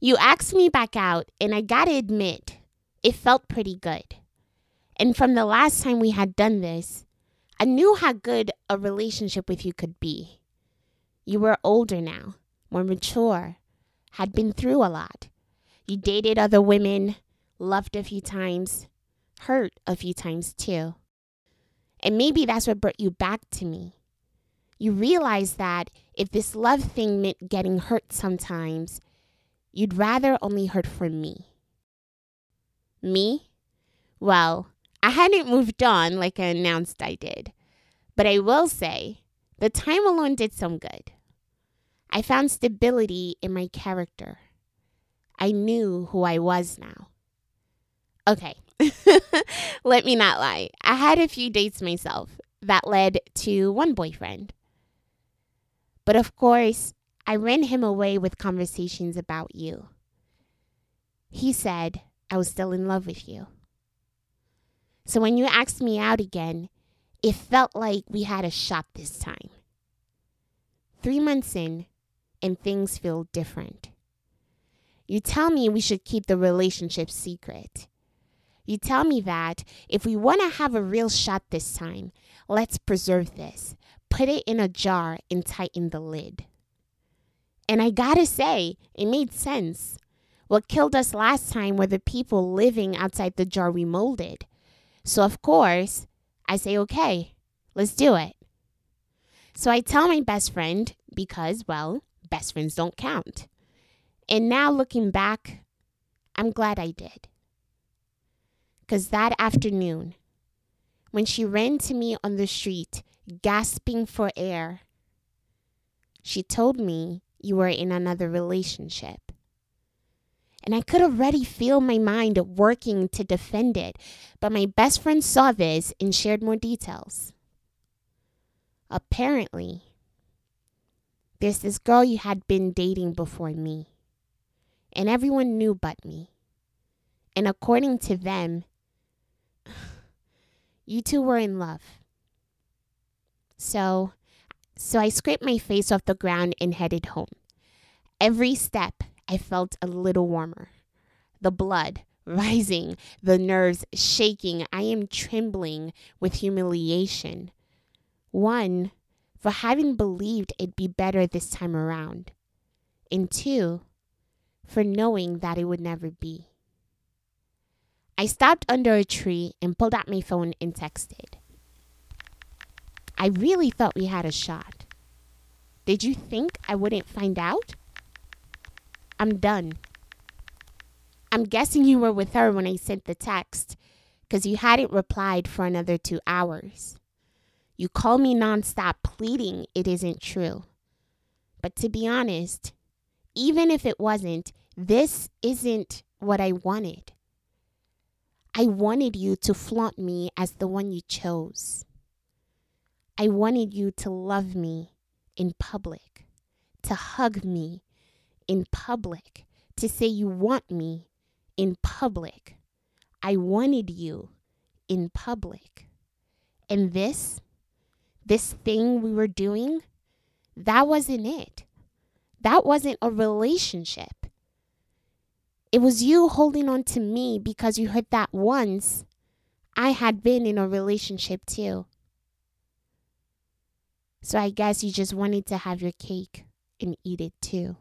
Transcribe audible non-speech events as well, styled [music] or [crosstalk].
You asked me back out, and I gotta admit, it felt pretty good. And from the last time we had done this, I knew how good a relationship with you could be. You were older now, more mature, had been through a lot. You dated other women, loved a few times, hurt a few times too. And maybe that's what brought you back to me. You realized that if this love thing meant getting hurt sometimes, you'd rather only hurt from me. Me? Well, I hadn't moved on like I announced I did. But I will say, the time alone did some good. I found stability in my character. I knew who I was now. Okay, [laughs] let me not lie. I had a few dates myself that led to one boyfriend. But of course, I ran him away with conversations about you. He said I was still in love with you. So when you asked me out again, it felt like we had a shot this time. Three months in, and things feel different. You tell me we should keep the relationship secret. You tell me that if we want to have a real shot this time, let's preserve this, put it in a jar, and tighten the lid. And I gotta say, it made sense. What killed us last time were the people living outside the jar we molded. So, of course, I say, okay, let's do it. So I tell my best friend because, well, best friends don't count. And now looking back, I'm glad I did. Because that afternoon, when she ran to me on the street, gasping for air, she told me you were in another relationship. And I could already feel my mind working to defend it, but my best friend saw this and shared more details. Apparently, there's this girl you had been dating before me, and everyone knew but me. And according to them, [sighs] you two were in love. So, so I scraped my face off the ground and headed home. Every step, I felt a little warmer. The blood [laughs] rising, the nerves shaking. I am trembling with humiliation. One, for having believed it'd be better this time around. And two, for knowing that it would never be. I stopped under a tree and pulled out my phone and texted. I really thought we had a shot. Did you think I wouldn't find out? I'm done. I'm guessing you were with her when I sent the text because you hadn't replied for another two hours. You call me nonstop pleading it isn't true. But to be honest, even if it wasn't, this isn't what I wanted. I wanted you to flaunt me as the one you chose. I wanted you to love me in public, to hug me in public, to say you want me in public. I wanted you in public. And this this thing we were doing, that wasn't it. That wasn't a relationship. It was you holding on to me because you heard that once I had been in a relationship too. So I guess you just wanted to have your cake and eat it too.